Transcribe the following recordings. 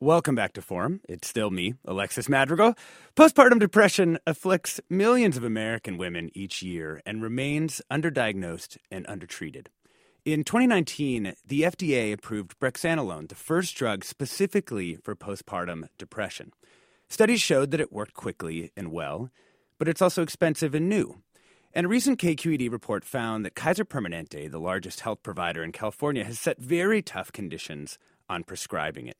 Welcome back to Forum. It's still me, Alexis Madrigal. Postpartum depression afflicts millions of American women each year and remains underdiagnosed and undertreated. In 2019, the FDA approved brexanolone, the first drug specifically for postpartum depression. Studies showed that it worked quickly and well, but it's also expensive and new. And a recent KQED report found that Kaiser Permanente, the largest health provider in California, has set very tough conditions on prescribing it.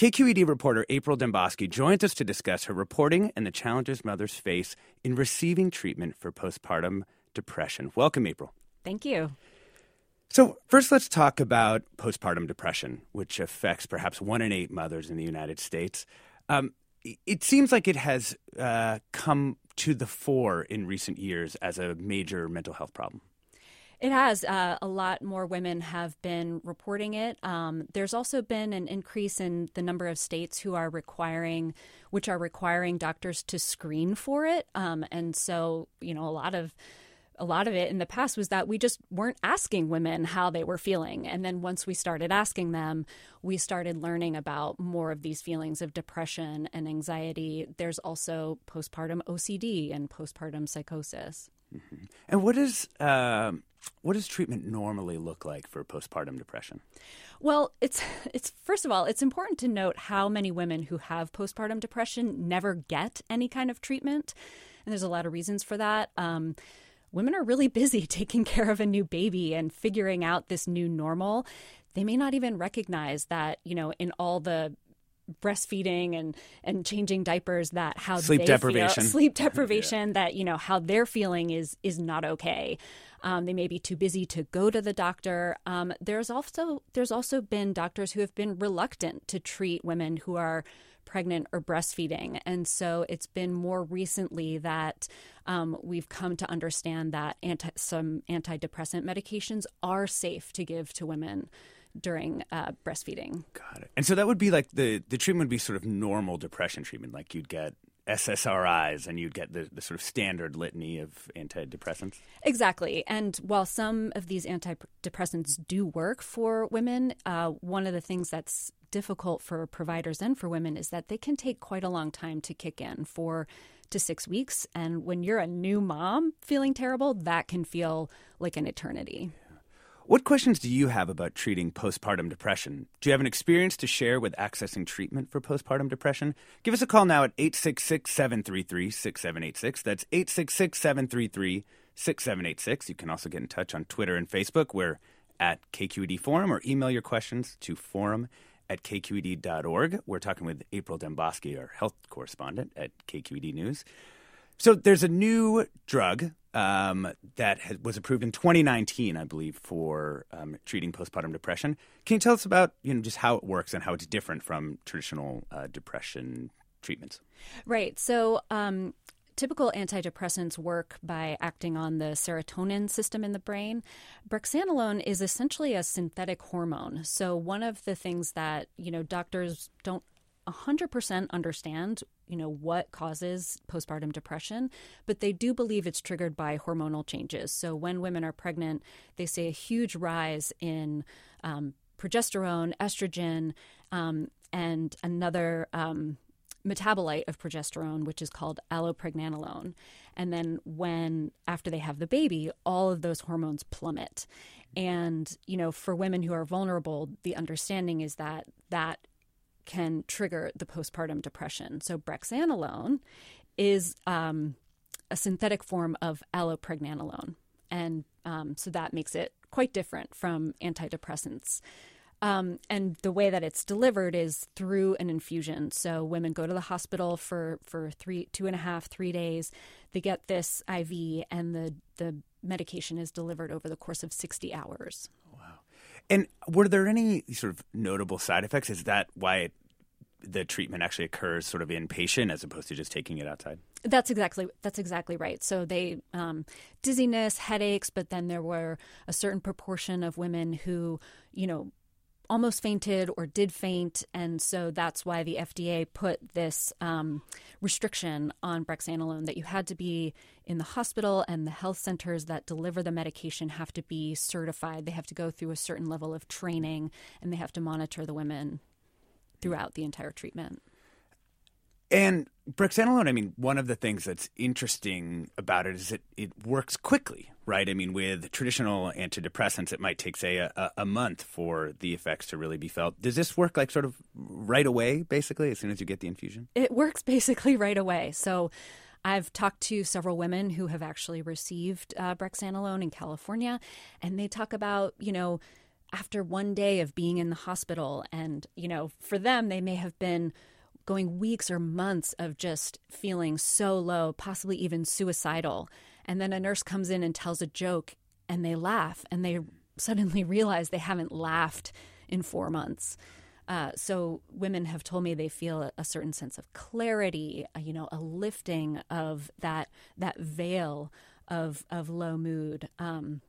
KQED reporter April Dembosky joins us to discuss her reporting and the challenges mothers face in receiving treatment for postpartum depression. Welcome, April. Thank you. So, first, let's talk about postpartum depression, which affects perhaps one in eight mothers in the United States. Um, it seems like it has uh, come to the fore in recent years as a major mental health problem. It has. Uh, a lot more women have been reporting it. Um, there's also been an increase in the number of states who are requiring, which are requiring doctors to screen for it. Um, and so, you know, a lot of a lot of it in the past was that we just weren't asking women how they were feeling. And then once we started asking them, we started learning about more of these feelings of depression and anxiety. There's also postpartum OCD and postpartum psychosis. Mm-hmm. And what is uh, what does treatment normally look like for postpartum depression? Well, it's it's first of all, it's important to note how many women who have postpartum depression never get any kind of treatment, and there's a lot of reasons for that. Um, women are really busy taking care of a new baby and figuring out this new normal. They may not even recognize that, you know, in all the breastfeeding and and changing diapers that how sleep deprivation. feel, sleep deprivation yeah. that you know how they're feeling is is not okay. Um, they may be too busy to go to the doctor. Um, there's also there's also been doctors who have been reluctant to treat women who are pregnant or breastfeeding. And so it's been more recently that um, we've come to understand that anti, some antidepressant medications are safe to give to women during uh, breastfeeding. Got it. And so that would be like the the treatment would be sort of normal depression treatment, like you'd get SSRIs and you'd get the, the sort of standard litany of antidepressants? Exactly. And while some of these antidepressants do work for women, uh, one of the things that's difficult for providers and for women is that they can take quite a long time to kick in for to six weeks. And when you're a new mom feeling terrible, that can feel like an eternity. What questions do you have about treating postpartum depression? Do you have an experience to share with accessing treatment for postpartum depression? Give us a call now at 866 733 6786. That's 866 733 6786. You can also get in touch on Twitter and Facebook. We're at KQED Forum or email your questions to forum at kqed.org. We're talking with April Dembosky, our health correspondent at KQED News. So there's a new drug um, that has, was approved in 2019, I believe, for um, treating postpartum depression. Can you tell us about you know just how it works and how it's different from traditional uh, depression treatments? Right. So. Um, typical antidepressants work by acting on the serotonin system in the brain. Brexanolone is essentially a synthetic hormone. So one of the things that, you know, doctors don't 100% understand you know what causes postpartum depression but they do believe it's triggered by hormonal changes. So when women are pregnant they see a huge rise in um, progesterone estrogen um, and another um, metabolite of progesterone which is called allopregnanolone. And then when after they have the baby all of those hormones plummet. And you know for women who are vulnerable the understanding is that that can trigger the postpartum depression. So brexanolone is um, a synthetic form of allopregnanolone, and um, so that makes it quite different from antidepressants. Um, and the way that it's delivered is through an infusion. So women go to the hospital for, for three, two and a half, three days. They get this IV, and the the medication is delivered over the course of sixty hours. Wow! And were there any sort of notable side effects? Is that why it, the treatment actually occurs sort of inpatient as opposed to just taking it outside? That's exactly that's exactly right. So they um, dizziness, headaches, but then there were a certain proportion of women who, you know, almost fainted or did faint, and so that's why the FDA put this um, restriction on brexanolone that you had to be in the hospital and the health centers that deliver the medication have to be certified. They have to go through a certain level of training, and they have to monitor the women throughout the entire treatment. And brexanolone, I mean, one of the things that's interesting about it is that it works quickly, right? I mean, with traditional antidepressants, it might take, say, a, a month for the effects to really be felt. Does this work like sort of right away, basically, as soon as you get the infusion? It works basically right away. So I've talked to several women who have actually received uh, brexanolone in California, and they talk about, you know, after one day of being in the hospital, and, you know, for them, they may have been going weeks or months of just feeling so low, possibly even suicidal. And then a nurse comes in and tells a joke and they laugh and they suddenly realize they haven't laughed in four months. Uh, so women have told me they feel a, a certain sense of clarity, uh, you know, a lifting of that that veil of of low mood. Um,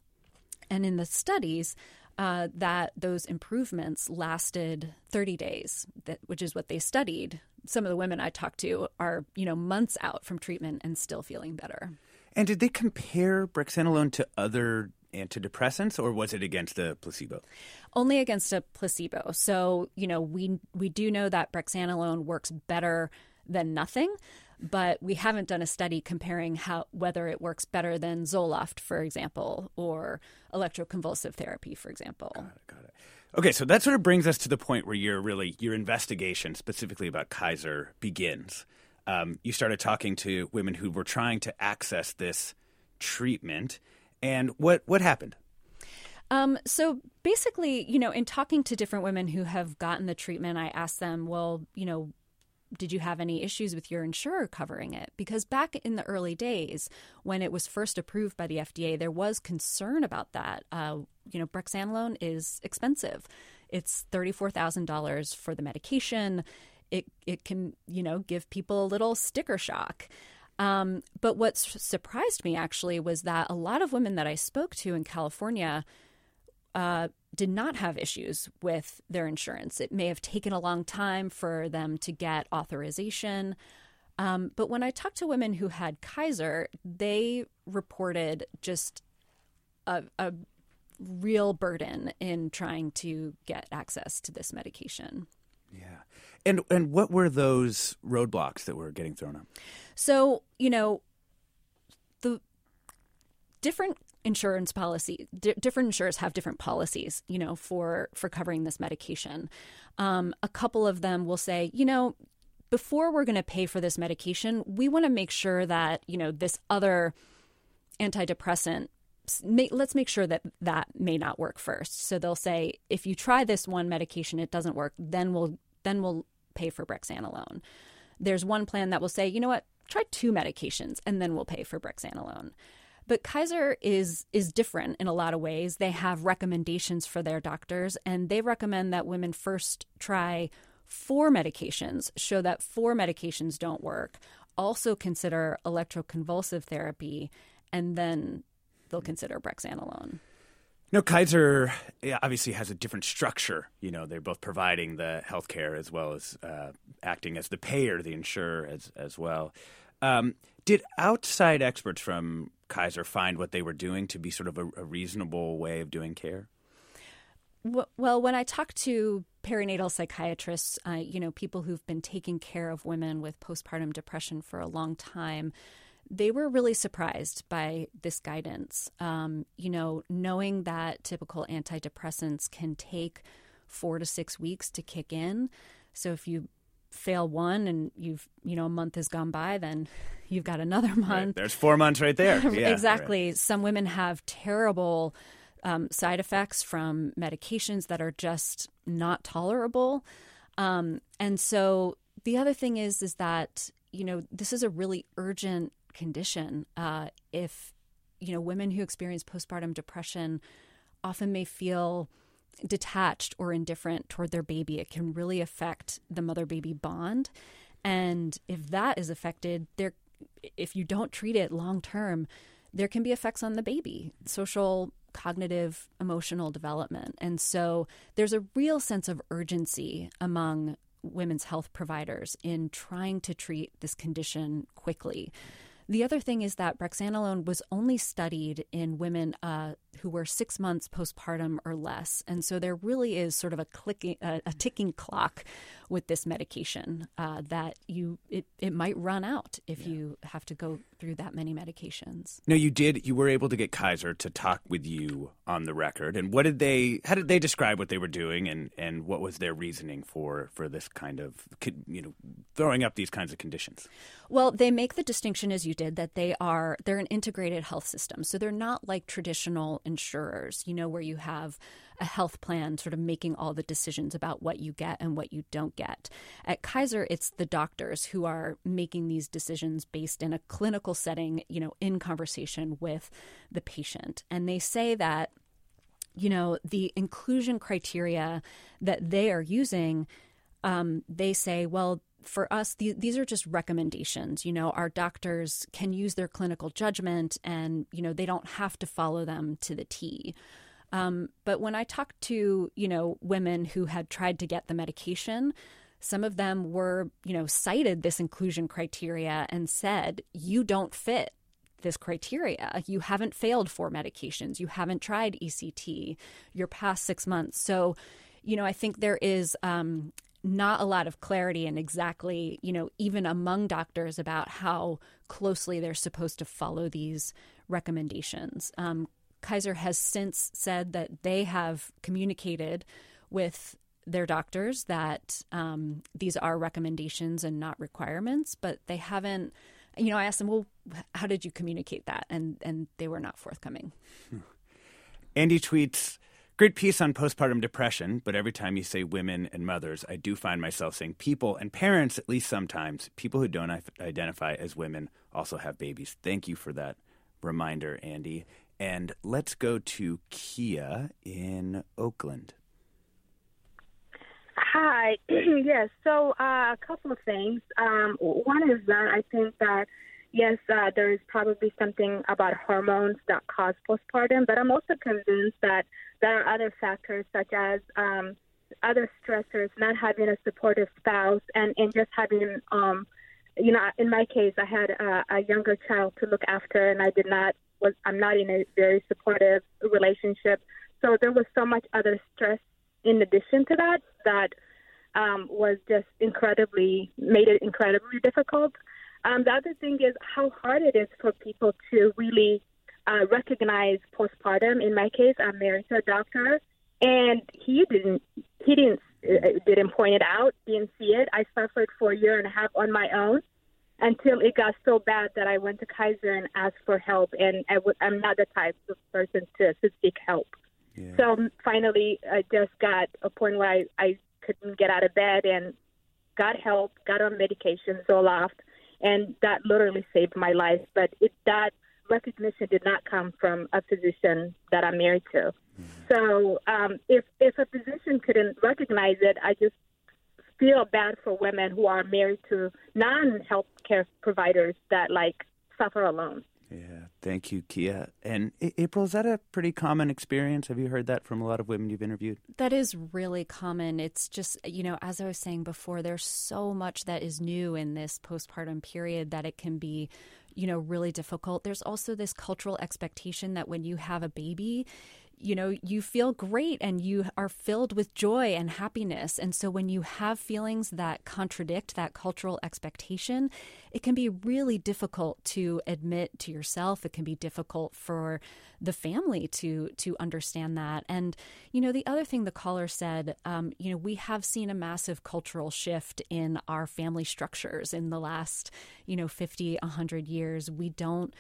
and in the studies, uh, that those improvements lasted 30 days, that, which is what they studied. Some of the women I talked to are, you know, months out from treatment and still feeling better. And did they compare brexanolone to other antidepressants, or was it against a placebo? Only against a placebo. So, you know, we we do know that brexanolone works better than nothing but we haven't done a study comparing how whether it works better than Zoloft, for example, or electroconvulsive therapy, for example. Got it, got it. Okay, so that sort of brings us to the point where your really your investigation, specifically about Kaiser, begins. Um, you started talking to women who were trying to access this treatment, and what what happened? Um, so basically, you know, in talking to different women who have gotten the treatment, I asked them, well, you know, did you have any issues with your insurer covering it? Because back in the early days, when it was first approved by the FDA, there was concern about that. Uh, you know, brexanolone is expensive. It's thirty-four thousand dollars for the medication. It it can you know give people a little sticker shock. Um, but what surprised me actually was that a lot of women that I spoke to in California uh, did not have issues with their insurance. It may have taken a long time for them to get authorization. Um, but when I talked to women who had Kaiser, they reported just a, a real burden in trying to get access to this medication. Yeah. And and what were those roadblocks that were getting thrown up? So, you know, the different insurance policy d- different insurers have different policies you know for for covering this medication. Um, a couple of them will say you know before we're going to pay for this medication we want to make sure that you know this other antidepressant may, let's make sure that that may not work first. So they'll say if you try this one medication it doesn't work then we'll then we'll pay for brexanolone. There's one plan that will say you know what try two medications and then we'll pay for brexanolone but Kaiser is is different in a lot of ways. They have recommendations for their doctors and they recommend that women first try four medications, show that four medications don't work. Also consider electroconvulsive therapy and then they'll consider brexanolone. No, Kaiser obviously has a different structure. You know, they're both providing the health care as well as uh, acting as the payer, the insurer as as well. Um, did outside experts from Kaiser find what they were doing to be sort of a, a reasonable way of doing care? Well, when I talk to perinatal psychiatrists, uh, you know, people who've been taking care of women with postpartum depression for a long time, they were really surprised by this guidance. Um, you know, knowing that typical antidepressants can take four to six weeks to kick in, So if you fail one and you've you know a month has gone by then you've got another month right. there's four months right there yeah, exactly right. some women have terrible um, side effects from medications that are just not tolerable um, and so the other thing is is that you know this is a really urgent condition uh, if you know women who experience postpartum depression often may feel detached or indifferent toward their baby, it can really affect the mother baby bond. And if that is affected, there if you don't treat it long term, there can be effects on the baby, social, cognitive, emotional development. And so there's a real sense of urgency among women's health providers in trying to treat this condition quickly. The other thing is that brexanolone was only studied in women uh, who were six months postpartum or less, and so there really is sort of a clicking, uh, a ticking clock with this medication uh, that you it, it might run out if yeah. you have to go through that many medications. No, you did. You were able to get Kaiser to talk with you on the record, and what did they? How did they describe what they were doing, and and what was their reasoning for for this kind of you know throwing up these kinds of conditions? Well, they make the distinction as you did that they are they're an integrated health system, so they're not like traditional insurers. You know, where you have a health plan sort of making all the decisions about what you get and what you don't get. At Kaiser, it's the doctors who are making these decisions based in a clinical setting, you know, in conversation with the patient. And they say that, you know, the inclusion criteria that they are using, um, they say, well, for us, these are just recommendations. You know, our doctors can use their clinical judgment and, you know, they don't have to follow them to the T. Um, but when I talked to, you know, women who had tried to get the medication, some of them were, you know, cited this inclusion criteria and said, you don't fit this criteria. You haven't failed four medications. You haven't tried ECT. You're past six months. So, you know, I think there is um, not a lot of clarity and exactly, you know, even among doctors about how closely they're supposed to follow these recommendations. Um, Kaiser has since said that they have communicated with their doctors that um, these are recommendations and not requirements, but they haven't. You know, I asked them, "Well, how did you communicate that?" and and they were not forthcoming. Andy tweets. Great piece on postpartum depression, but every time you say women and mothers, I do find myself saying people and parents, at least sometimes. People who don't identify as women also have babies. Thank you for that reminder, Andy. And let's go to Kia in Oakland. Hi. yes. So uh, a couple of things. Um, one is that I think that yes, uh, there is probably something about hormones that cause postpartum, but I'm also convinced that there are other factors such as um, other stressors, not having a supportive spouse, and, and just having, um, you know, in my case, I had a, a younger child to look after, and I did not was I'm not in a very supportive relationship. So there was so much other stress in addition to that that um, was just incredibly made it incredibly difficult. Um, the other thing is how hard it is for people to really uh, recognize postpartum. In my case, I'm married to a doctor, and he didn't he didn't uh, didn't point it out, didn't see it. I suffered for a year and a half on my own, until it got so bad that I went to Kaiser and asked for help. And I w- I'm not the type of person to, to seek help. Yeah. So um, finally, I just got a point where I, I couldn't get out of bed and got help, got on medication, Zoloft, and that literally saved my life. But it, that recognition did not come from a physician that I'm married to. Mm-hmm. So um, if if a physician couldn't recognize it, I just feel bad for women who are married to non-health care providers that like suffer alone. Yeah, thank you, Kia. And April, is that a pretty common experience? Have you heard that from a lot of women you've interviewed? That is really common. It's just, you know, as I was saying before, there's so much that is new in this postpartum period that it can be, you know, really difficult. There's also this cultural expectation that when you have a baby, you know, you feel great and you are filled with joy and happiness. And so when you have feelings that contradict that cultural expectation, it can be really difficult to admit to yourself. It can be difficult for the family to to understand that. And you know, the other thing the caller said, um, you know, we have seen a massive cultural shift in our family structures in the last, you know, 50, 100 years. We don't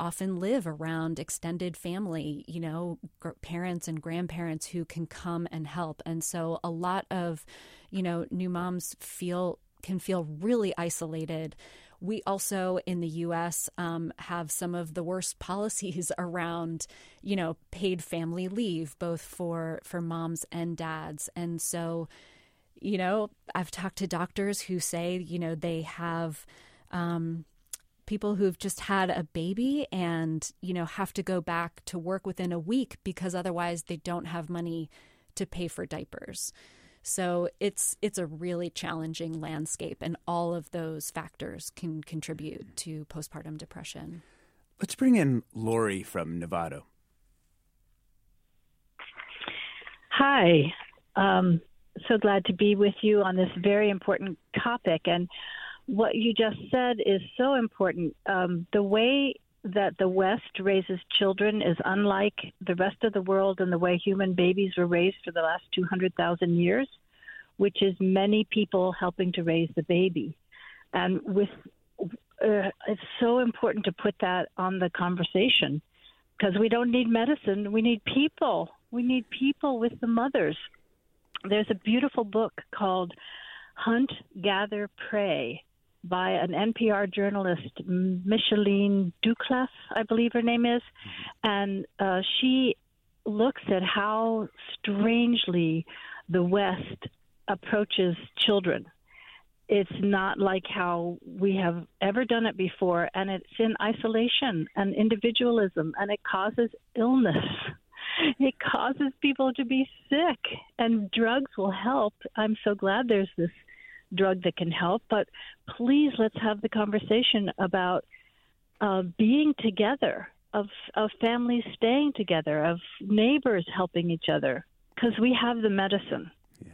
often live around extended family, you know, parents and grandparents who can come and help. And so a lot of, you know, new moms feel can feel really isolated. We also in the U.S. Um, have some of the worst policies around, you know, paid family leave, both for for moms and dads, and so, you know, I've talked to doctors who say, you know, they have. Um, people who've just had a baby and you know have to go back to work within a week because otherwise they don't have money to pay for diapers. So it's it's a really challenging landscape and all of those factors can contribute to postpartum depression. Let's bring in Lori from Nevada. Hi. Um, so glad to be with you on this very important topic. And what you just said is so important. Um, the way that the West raises children is unlike the rest of the world and the way human babies were raised for the last 200,000 years, which is many people helping to raise the baby. And with uh, it's so important to put that on the conversation because we don't need medicine, we need people. We need people with the mothers. There's a beautiful book called Hunt, Gather, Pray by an NPR journalist, Michaeleen Doucleff, I believe her name is, and uh, she looks at how strangely the West approaches children. It's not like how we have ever done it before, and it's in isolation and individualism, and it causes illness. It causes people to be sick, and drugs will help. I'm so glad there's this drug that can help. But please, let's have the conversation about uh, being together, of of families staying together, of neighbors helping each other, because we have the medicine. Yeah,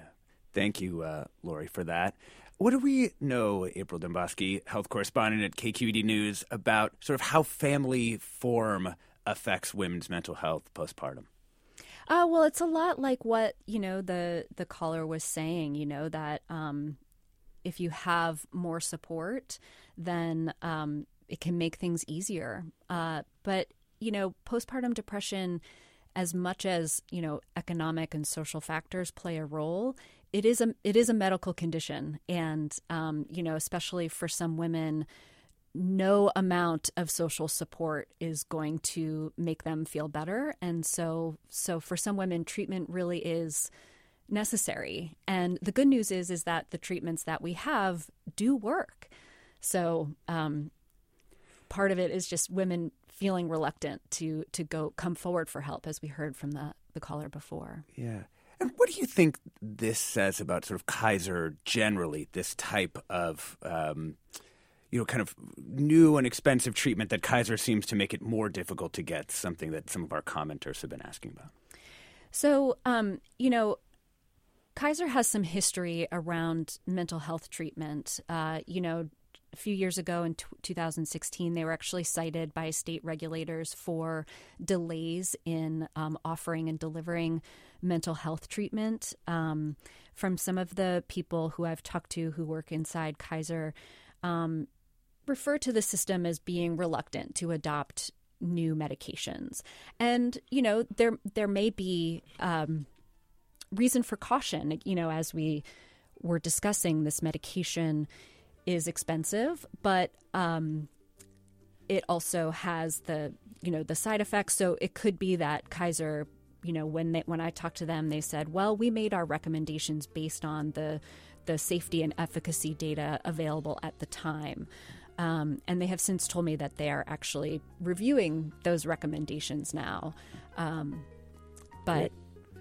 thank you, uh, Lori, for that. What do we know, April Dembosky, health correspondent at KQED News, about sort of how family form affects women's mental health postpartum? Uh, well, it's a lot like what you know the the caller was saying. You know that um, if you have more support, then um, it can make things easier. Uh, but you know, postpartum depression, as much as you know, economic and social factors play a role, it is a it is a medical condition, and um, you know, especially for some women. No amount of social support is going to make them feel better, and so so for some women, treatment really is necessary. And the good news is is that the treatments that we have do work. So um, part of it is just women feeling reluctant to to go come forward for help, as we heard from the the caller before. Yeah. And what do you think this says about sort of Kaiser generally? This type of um, you know, kind of new and expensive treatment that Kaiser seems to make it more difficult to get. Something that some of our commenters have been asking about. So, um, you know, Kaiser has some history around mental health treatment. Uh, you know, a few years ago in t- 2016, they were actually cited by state regulators for delays in um, offering and delivering mental health treatment. Um, from some of the people who I've talked to who work inside Kaiser, um, refer to the system as being reluctant to adopt new medications. And you know, there there may be um, reason for caution, you know, as we were discussing, this medication is expensive, but um, it also has the you know the side effects. So it could be that Kaiser, you know, when they when I talked to them, they said, well, we made our recommendations based on the the safety and efficacy data available at the time. Um, and they have since told me that they are actually reviewing those recommendations now. Um, but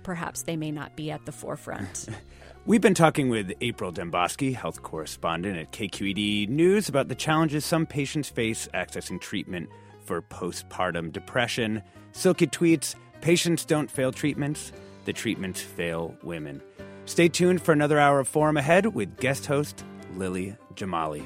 perhaps they may not be at the forefront. We've been talking with April Dembosky, health correspondent at KQED News, about the challenges some patients face accessing treatment for postpartum depression. Silky tweets patients don't fail treatments, the treatments fail women. Stay tuned for another hour of Forum ahead with guest host Lily Jamali.